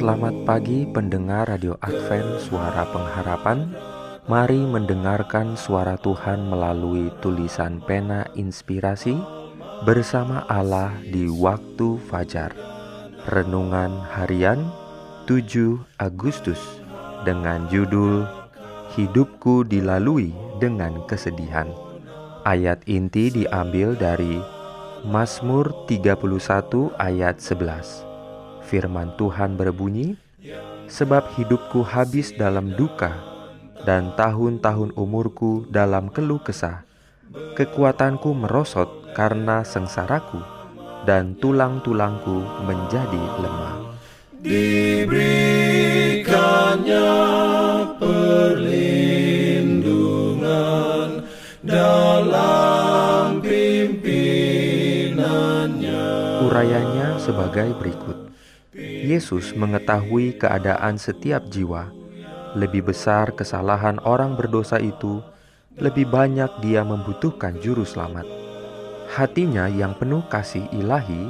Selamat pagi pendengar Radio Advent Suara Pengharapan. Mari mendengarkan suara Tuhan melalui tulisan pena inspirasi Bersama Allah di waktu fajar. Renungan harian 7 Agustus Dengan judul Hidupku dilalui dengan kesedihan Ayat inti diambil dari Mazmur 31 ayat 11 Firman Tuhan berbunyi, "Sebab hidupku habis dalam duka, dan tahun-tahun umurku dalam keluh kesah. Kekuatanku merosot karena sengsaraku, dan tulang-tulangku menjadi lemah." Diberikannya perlindungan dalam pimpinannya. Urayanya sebagai berikut. Yesus mengetahui keadaan setiap jiwa. Lebih besar kesalahan orang berdosa itu, lebih banyak dia membutuhkan juru selamat. Hatinya yang penuh kasih ilahi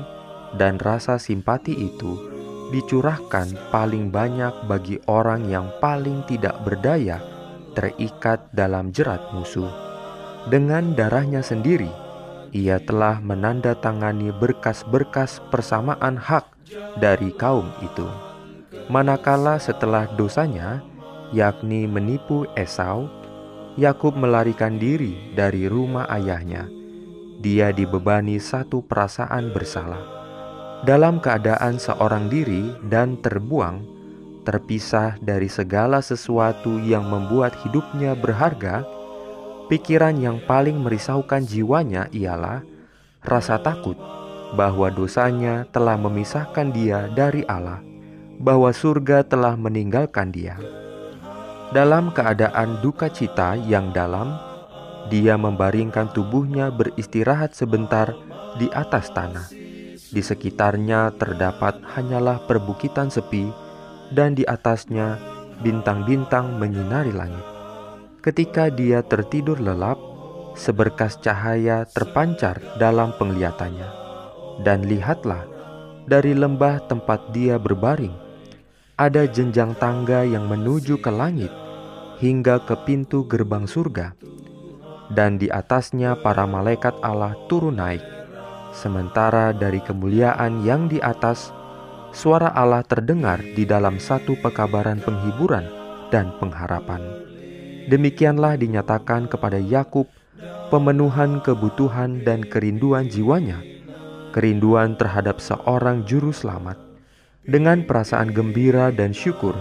dan rasa simpati itu dicurahkan paling banyak bagi orang yang paling tidak berdaya terikat dalam jerat musuh. Dengan darahnya sendiri, ia telah menandatangani berkas-berkas persamaan hak dari kaum itu. Manakala setelah dosanya, yakni menipu Esau, Yakub melarikan diri dari rumah ayahnya. Dia dibebani satu perasaan bersalah. Dalam keadaan seorang diri dan terbuang, terpisah dari segala sesuatu yang membuat hidupnya berharga, pikiran yang paling merisaukan jiwanya ialah rasa takut bahwa dosanya telah memisahkan dia dari Allah, bahwa surga telah meninggalkan dia. Dalam keadaan duka cita yang dalam, dia membaringkan tubuhnya beristirahat sebentar di atas tanah. Di sekitarnya terdapat hanyalah perbukitan sepi, dan di atasnya bintang-bintang menyinari langit. Ketika dia tertidur lelap, seberkas cahaya terpancar dalam penglihatannya dan lihatlah, dari lembah tempat dia berbaring, ada jenjang tangga yang menuju ke langit hingga ke pintu gerbang surga. Dan di atasnya para malaikat Allah turun naik. Sementara dari kemuliaan yang di atas, suara Allah terdengar di dalam satu pekabaran penghiburan dan pengharapan. Demikianlah dinyatakan kepada Yakub pemenuhan kebutuhan dan kerinduan jiwanya kerinduan terhadap seorang juru selamat. Dengan perasaan gembira dan syukur,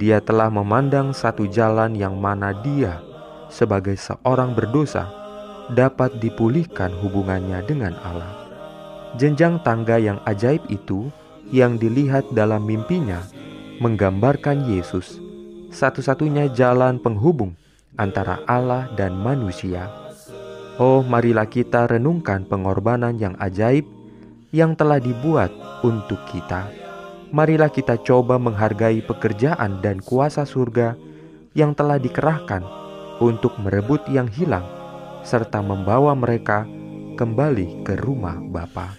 dia telah memandang satu jalan yang mana dia, sebagai seorang berdosa, dapat dipulihkan hubungannya dengan Allah. Jenjang tangga yang ajaib itu yang dilihat dalam mimpinya menggambarkan Yesus, satu-satunya jalan penghubung antara Allah dan manusia. Oh, marilah kita renungkan pengorbanan yang ajaib yang telah dibuat untuk kita. Marilah kita coba menghargai pekerjaan dan kuasa surga yang telah dikerahkan untuk merebut yang hilang serta membawa mereka kembali ke rumah Bapa.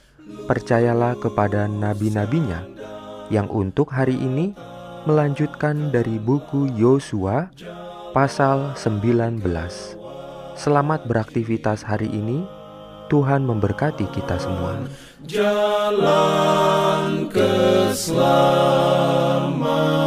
Percayalah kepada nabi-nabinya yang untuk hari ini melanjutkan dari buku Yosua pasal 19. Selamat beraktivitas hari ini. Tuhan memberkati kita semua. jalan keselamatan.